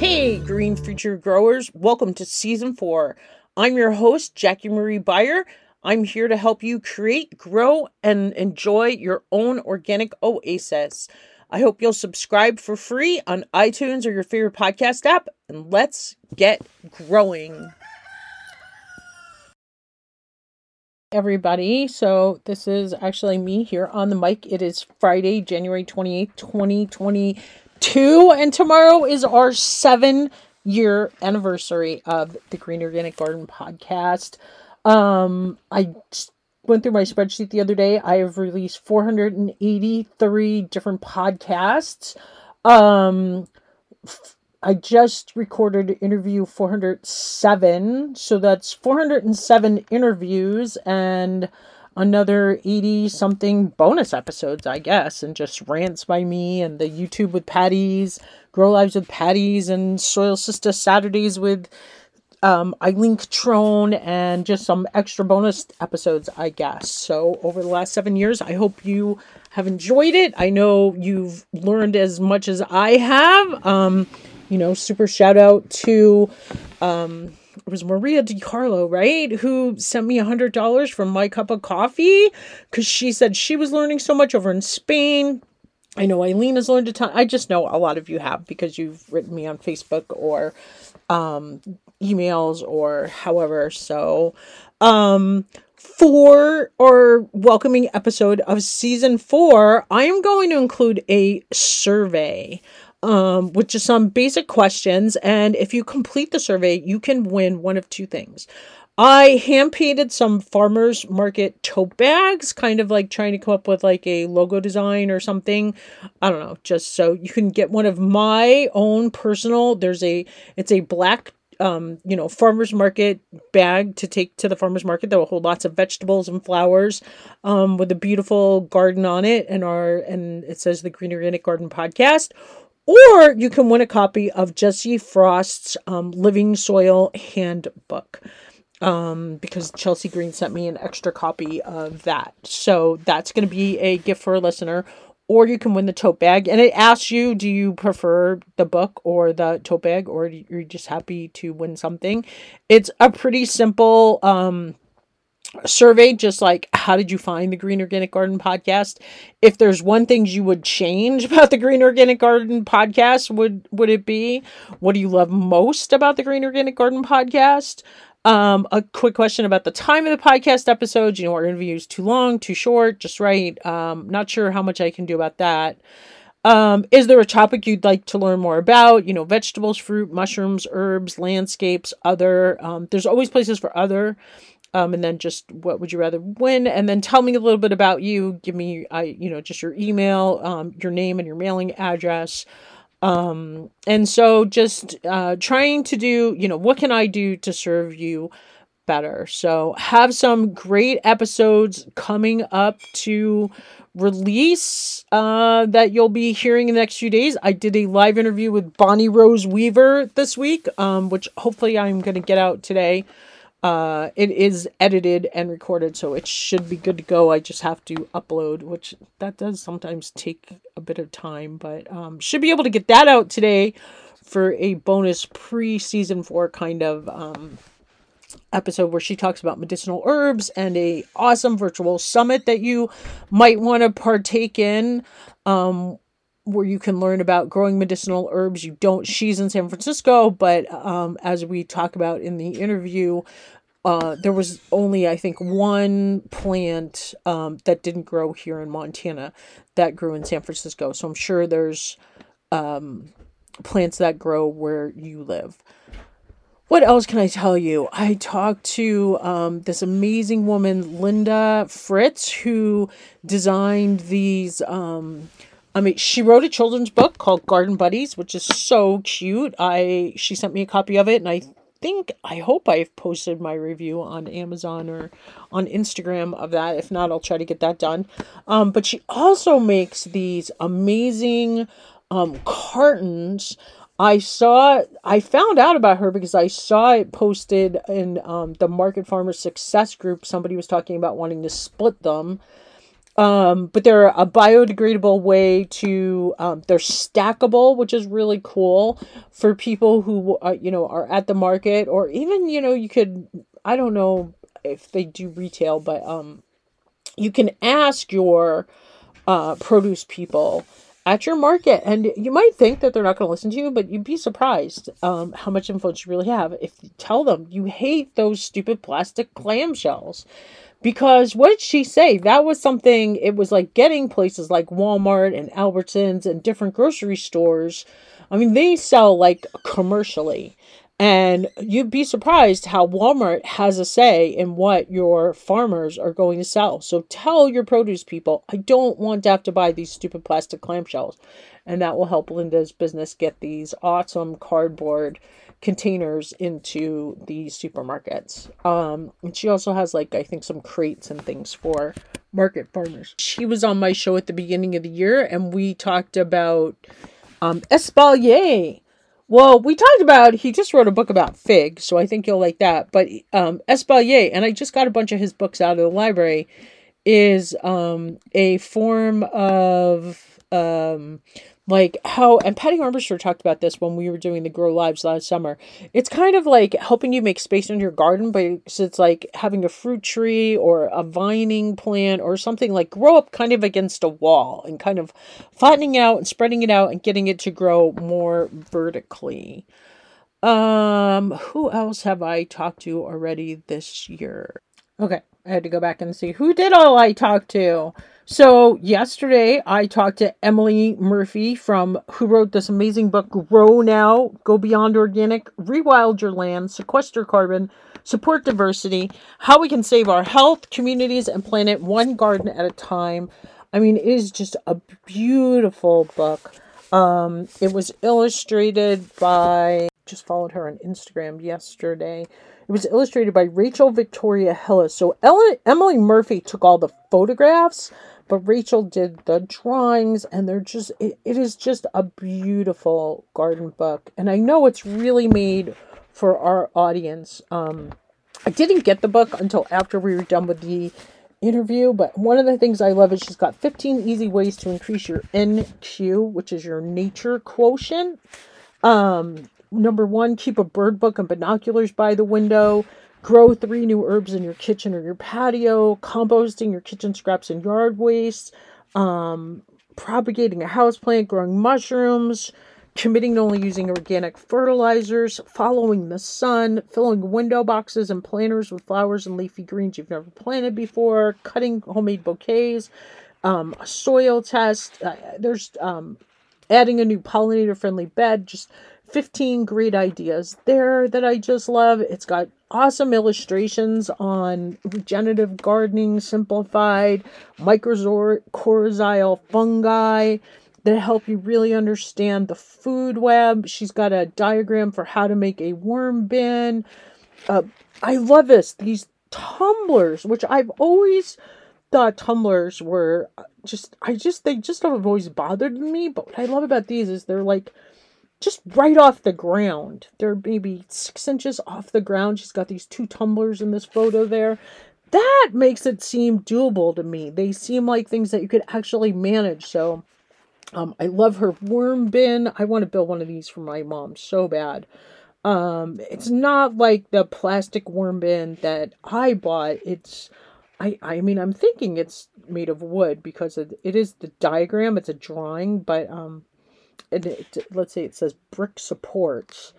Hey, Green Future Growers, welcome to season four. I'm your host, Jackie Marie Beyer. I'm here to help you create, grow, and enjoy your own organic oasis. I hope you'll subscribe for free on iTunes or your favorite podcast app, and let's get growing. Everybody, so this is actually me here on the mic. It is Friday, January 28th, 2022, and tomorrow is our seven year anniversary of the Green Organic Garden podcast. Um, I went through my spreadsheet the other day. I have released 483 different podcasts. Um, I just recorded interview 407. So that's 407 interviews and another 80 something bonus episodes, I guess, and just rants by me and the YouTube with Patties, Grow Lives with Patties, and Soil Sister Saturdays with um, Eileen Catrone and just some extra bonus episodes, I guess. So, over the last seven years, I hope you have enjoyed it. I know you've learned as much as I have. Um, you know, super shout out to um, it was Maria DiCarlo, right? Who sent me a hundred dollars from my cup of coffee because she said she was learning so much over in Spain. I know Eileen has learned a ton. I just know a lot of you have because you've written me on Facebook or um, emails or however. So, um, for our welcoming episode of season four, I am going to include a survey um, with just some basic questions. And if you complete the survey, you can win one of two things. I hand painted some farmers market tote bags, kind of like trying to come up with like a logo design or something. I don't know, just so you can get one of my own personal. There's a it's a black um, you know, farmers market bag to take to the farmers market that will hold lots of vegetables and flowers, um, with a beautiful garden on it, and our and it says the Green Organic Garden Podcast. Or you can win a copy of Jesse Frost's um, Living Soil Handbook um, because Chelsea Green sent me an extra copy of that. So that's going to be a gift for a listener. Or you can win the tote bag. And it asks you do you prefer the book or the tote bag, or you're you just happy to win something? It's a pretty simple um, survey just like how did you find the green organic garden podcast if there's one thing you would change about the green organic garden podcast would would it be what do you love most about the green organic garden podcast um, a quick question about the time of the podcast episodes. You know, our interviews too long, too short, just right. Um, not sure how much I can do about that. Um, is there a topic you'd like to learn more about? You know, vegetables, fruit, mushrooms, herbs, landscapes, other. Um, there's always places for other. Um, and then just what would you rather win? And then tell me a little bit about you. Give me, I, you know, just your email, um, your name, and your mailing address. Um, and so just uh, trying to do, you know, what can I do to serve you better? So have some great episodes coming up to release uh, that you'll be hearing in the next few days. I did a live interview with Bonnie Rose Weaver this week, um, which hopefully I'm going to get out today. Uh, it is edited and recorded, so it should be good to go. I just have to upload, which that does sometimes take a bit of time, but um, should be able to get that out today for a bonus pre season four kind of um, episode where she talks about medicinal herbs and a awesome virtual summit that you might want to partake in. Um, where you can learn about growing medicinal herbs. You don't, she's in San Francisco, but um, as we talk about in the interview, uh, there was only, I think, one plant um, that didn't grow here in Montana that grew in San Francisco. So I'm sure there's um, plants that grow where you live. What else can I tell you? I talked to um, this amazing woman, Linda Fritz, who designed these um, I mean, she wrote a children's book called Garden Buddies, which is so cute. I she sent me a copy of it, and I think I hope I've posted my review on Amazon or on Instagram of that. If not, I'll try to get that done. Um, but she also makes these amazing um, cartons. I saw, I found out about her because I saw it posted in um, the Market Farmer Success group. Somebody was talking about wanting to split them Um, but they're a biodegradable way to, um, they're stackable, which is really cool for people who, uh, you know, are at the market or even, you know, you could, I don't know if they do retail, but, um, you can ask your, uh, produce people at your market and you might think that they're not going to listen to you but you'd be surprised um, how much influence you really have if you tell them you hate those stupid plastic clamshells because what did she say? That was something, it was like getting places like Walmart and Albertsons and different grocery stores. I mean, they sell like commercially. And you'd be surprised how Walmart has a say in what your farmers are going to sell. So tell your produce people, I don't want to have to buy these stupid plastic clamshells. And that will help Linda's business get these awesome cardboard containers into the supermarkets. Um, and she also has like I think some crates and things for market farmers. She was on my show at the beginning of the year, and we talked about um, Espalier. Well, we talked about he just wrote a book about figs, so I think you'll like that. But um, Espalier, and I just got a bunch of his books out of the library, is um, a form of um, like how and Patty Armbruster talked about this when we were doing the Grow Lives last summer. It's kind of like helping you make space in your garden, but it's, it's like having a fruit tree or a vining plant or something like grow up kind of against a wall and kind of flattening out and spreading it out and getting it to grow more vertically. Um, who else have I talked to already this year? Okay, I had to go back and see who did all I talk to. So yesterday I talked to Emily Murphy from who wrote this amazing book Grow Now, Go Beyond Organic, Rewild Your Land, Sequester Carbon, Support Diversity, How We Can Save Our Health, Communities, and Planet One Garden at a Time. I mean, it is just a beautiful book. Um, it was illustrated by just followed her on Instagram yesterday. It was illustrated by Rachel Victoria Hillis. So Emily Murphy took all the photographs, but Rachel did the drawings, and they're just, it, it is just a beautiful garden book. And I know it's really made for our audience. Um, I didn't get the book until after we were done with the interview, but one of the things I love is she's got 15 easy ways to increase your NQ, which is your nature quotient. Um, number one, keep a bird book and binoculars by the window. Grow three new herbs in your kitchen or your patio, composting your kitchen scraps and yard waste, um, propagating a houseplant, growing mushrooms, committing to only using organic fertilizers, following the sun, filling window boxes and planters with flowers and leafy greens you've never planted before, cutting homemade bouquets, um, a soil test. Uh, there's um, adding a new pollinator friendly bed, just 15 great ideas there that I just love. It's got awesome illustrations on regenerative gardening simplified, mycorrhizal fungi that help you really understand the food web. She's got a diagram for how to make a worm bin. Uh, I love this. These tumblers, which I've always thought tumblers were just, I just, they just have always bothered me. But what I love about these is they're like, just right off the ground. They're maybe six inches off the ground. She's got these two tumblers in this photo there. That makes it seem doable to me. They seem like things that you could actually manage. So um, I love her worm bin. I want to build one of these for my mom so bad. Um, it's not like the plastic worm bin that I bought. It's I, I mean I'm thinking it's made of wood because it, it is the diagram, it's a drawing, but um and it, let's say it says brick supports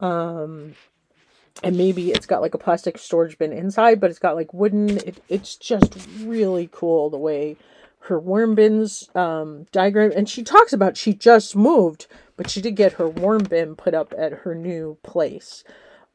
um and maybe it's got like a plastic storage bin inside but it's got like wooden it, it's just really cool the way her worm bins um diagram and she talks about she just moved but she did get her worm bin put up at her new place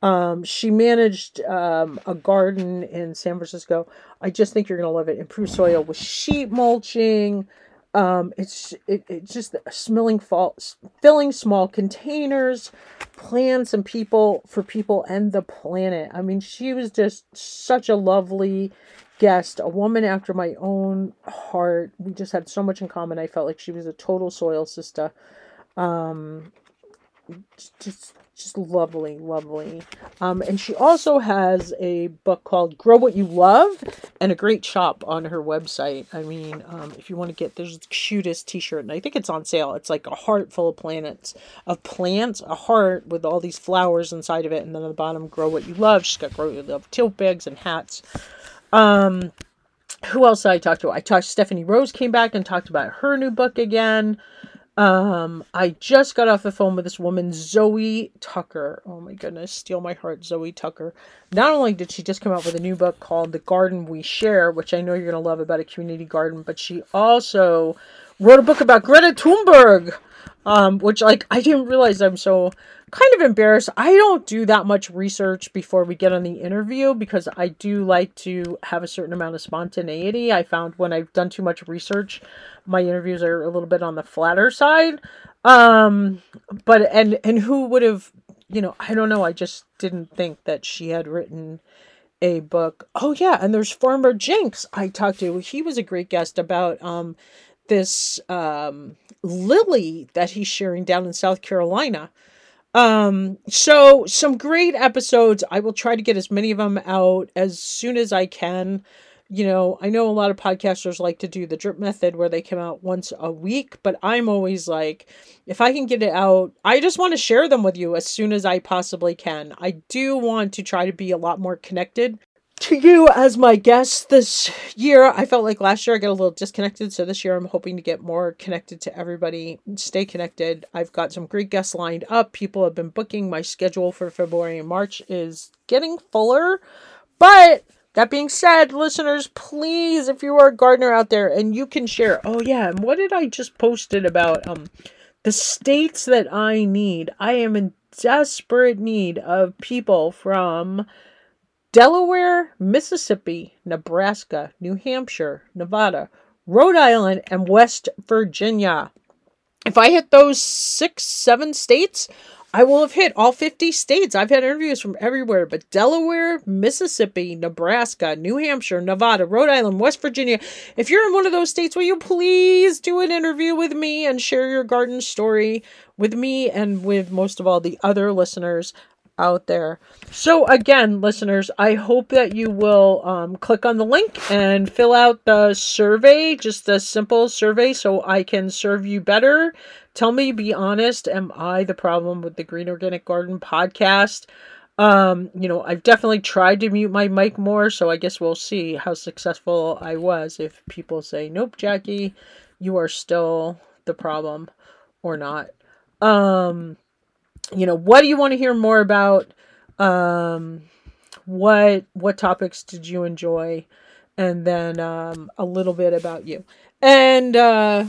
um, she managed um, a garden in San Francisco. I just think you're going to love it. Improved soil with sheet mulching, um, it's it, it's just smelling fall, filling small containers, plants and people for people and the planet. I mean, she was just such a lovely guest, a woman after my own heart. We just had so much in common. I felt like she was a total soil sister. Um, just just lovely, lovely. Um, and she also has a book called Grow What You Love and a great shop on her website. I mean, um, if you want to get there's the cutest t-shirt and I think it's on sale. It's like a heart full of planets of plants, a heart with all these flowers inside of it, and then at the bottom, Grow What You Love. She's got Grow What You Love tote bags and hats. Um, who else did I talk to? I talked Stephanie Rose came back and talked about her new book again. Um, I just got off the phone with this woman, Zoe Tucker. Oh my goodness, steal my heart, Zoe Tucker. Not only did she just come out with a new book called The Garden We Share, which I know you're going to love about a community garden, but she also wrote a book about Greta Thunberg, um, which like I didn't realize I'm so kind of embarrassed. I don't do that much research before we get on the interview because I do like to have a certain amount of spontaneity. I found when I've done too much research, my interviews are a little bit on the flatter side. Um, but and and who would have, you know, I don't know. I just didn't think that she had written a book. Oh yeah, and there's Farmer Jinx I talked to. He was a great guest about um this um lily that he's sharing down in South Carolina. Um, so some great episodes. I will try to get as many of them out as soon as I can. You know, I know a lot of podcasters like to do the drip method where they come out once a week, but I'm always like, if I can get it out, I just want to share them with you as soon as I possibly can. I do want to try to be a lot more connected to you as my guest this year. I felt like last year I got a little disconnected, so this year I'm hoping to get more connected to everybody. Stay connected. I've got some great guests lined up. People have been booking. My schedule for February and March is getting fuller. But that being said, listeners, please, if you are a gardener out there and you can share, oh yeah, and what did I just posted about um the states that I need? I am in desperate need of people from Delaware, Mississippi, Nebraska, New Hampshire, Nevada, Rhode Island, and West Virginia. If I hit those six, seven states, I will have hit all 50 states. I've had interviews from everywhere, but Delaware, Mississippi, Nebraska, New Hampshire, Nevada, Rhode Island, West Virginia. If you're in one of those states, will you please do an interview with me and share your garden story with me and with most of all the other listeners out there. So, again, listeners, I hope that you will um, click on the link and fill out the survey, just a simple survey, so I can serve you better. Tell me, be honest, am I the problem with the Green Organic Garden podcast? Um, you know, I've definitely tried to mute my mic more, so I guess we'll see how successful I was if people say, nope, Jackie, you are still the problem or not. Um, you know, what do you want to hear more about? Um, what what topics did you enjoy? And then um, a little bit about you. And uh,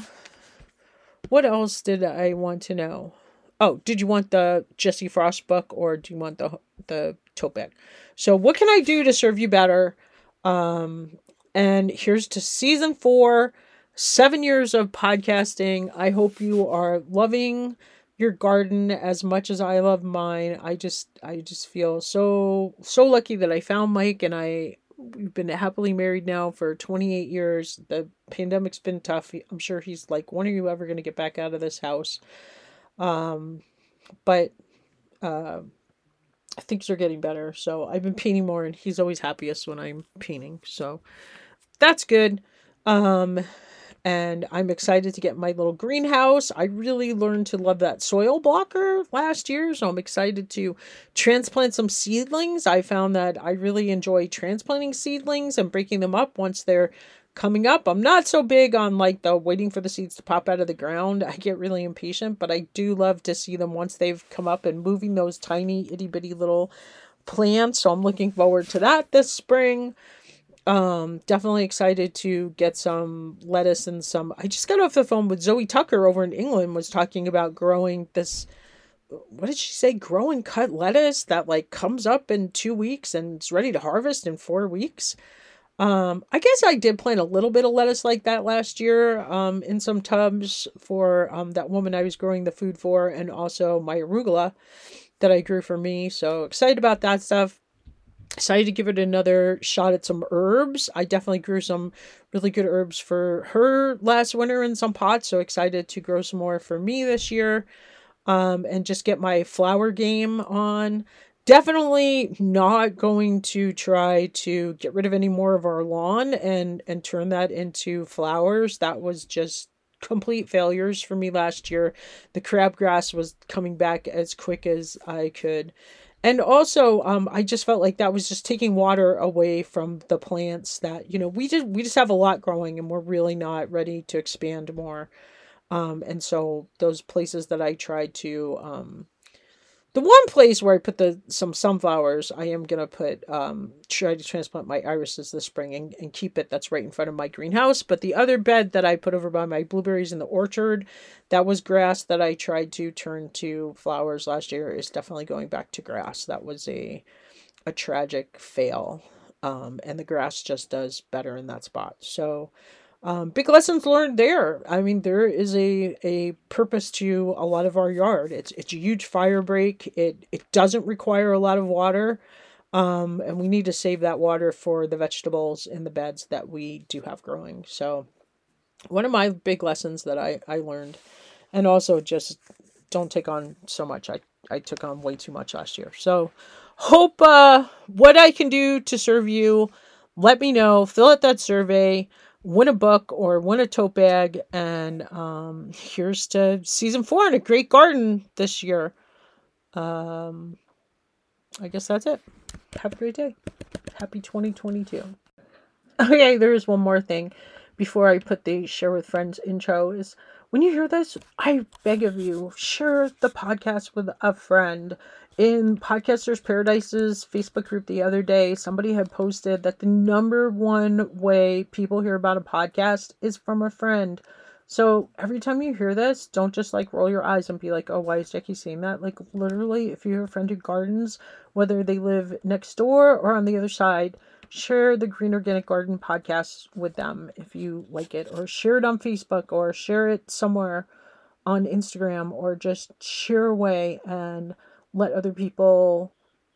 what else did I want to know? Oh, did you want the Jesse Frost book or do you want the the tote bag? So, what can I do to serve you better? Um, and here's to season four, seven years of podcasting. I hope you are loving your garden as much as I love mine. I just I just feel so so lucky that I found Mike and I we've been happily married now for 28 years. The pandemic's been tough. I'm sure he's like, when are you ever going to get back out of this house? Um, but uh, things are getting better. So I've been painting more, and he's always happiest when I'm painting. So that's good. Um, and I'm excited to get my little greenhouse. I really learned to love that soil blocker last year, so I'm excited to transplant some seedlings. I found that I really enjoy transplanting seedlings and breaking them up once they're coming up. I'm not so big on like the waiting for the seeds to pop out of the ground. I get really impatient, but I do love to see them once they've come up and moving those tiny itty bitty little plants. So I'm looking forward to that this spring. Um, definitely excited to get some lettuce and some. I just got off the phone with Zoe Tucker over in England, was talking about growing this. What did she say? Grow and cut lettuce that like comes up in two weeks and it's ready to harvest in four weeks. Um, I guess I did plant a little bit of lettuce like that last year um, in some tubs for um, that woman I was growing the food for, and also my arugula that I grew for me. So excited about that stuff decided to give it another shot at some herbs. I definitely grew some really good herbs for her last winter in some pots, so excited to grow some more for me this year. um, and just get my flower game on. Definitely not going to try to get rid of any more of our lawn and and turn that into flowers. That was just complete failures for me last year. The crabgrass was coming back as quick as I could. And also, um, I just felt like that was just taking water away from the plants that, you know, we just we just have a lot growing and we're really not ready to expand more. Um, and so those places that I tried to um, the one place where I put the some sunflowers, I am gonna put um try to transplant my irises this spring and, and keep it. That's right in front of my greenhouse. But the other bed that I put over by my blueberries in the orchard, that was grass that I tried to turn to flowers last year. Is definitely going back to grass. That was a a tragic fail. Um, and the grass just does better in that spot. So um, big lessons learned there. I mean, there is a a purpose to a lot of our yard. It's it's a huge fire break. It it doesn't require a lot of water, um, and we need to save that water for the vegetables in the beds that we do have growing. So, one of my big lessons that I I learned, and also just don't take on so much. I I took on way too much last year. So, hope uh what I can do to serve you. Let me know. Fill out that survey win a book or win a tote bag. And um, here's to season four in a great garden this year. Um, I guess that's it. Have a great day. Happy 2022. Okay, there's one more thing before I put the share with friends intro is when you hear this, I beg of you, share the podcast with a friend in Podcasters Paradise's Facebook group the other day, somebody had posted that the number one way people hear about a podcast is from a friend. So every time you hear this, don't just like roll your eyes and be like, oh, why is Jackie saying that? Like, literally, if you have a friend who gardens, whether they live next door or on the other side, share the Green Organic Garden podcast with them if you like it, or share it on Facebook, or share it somewhere on Instagram, or just share away and let other people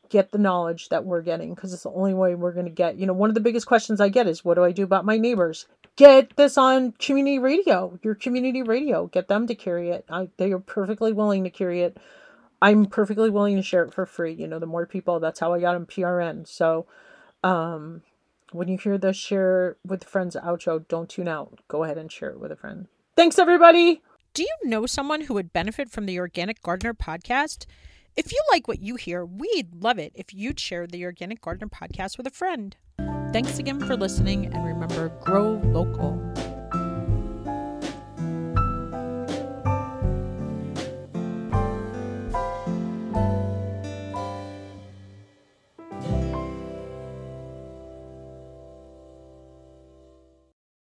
get the knowledge that we're getting because it's the only way we're going to get you know one of the biggest questions i get is what do i do about my neighbors? Get this on community radio your community radio. Get them to carry it. I, they are perfectly willing to carry it. I'm perfectly willing to share it for free you know the more people that's how i got on prn so um when you hear the share with friends. Outro don't tune out. Go ahead and share it with a friend. Thanks everybody! Do you know someone who would benefit from the organic gardener podcast if you like what you hear, we'd love it if you'd share the Organic Gardener podcast with a friend. Thanks again for listening, and remember grow local.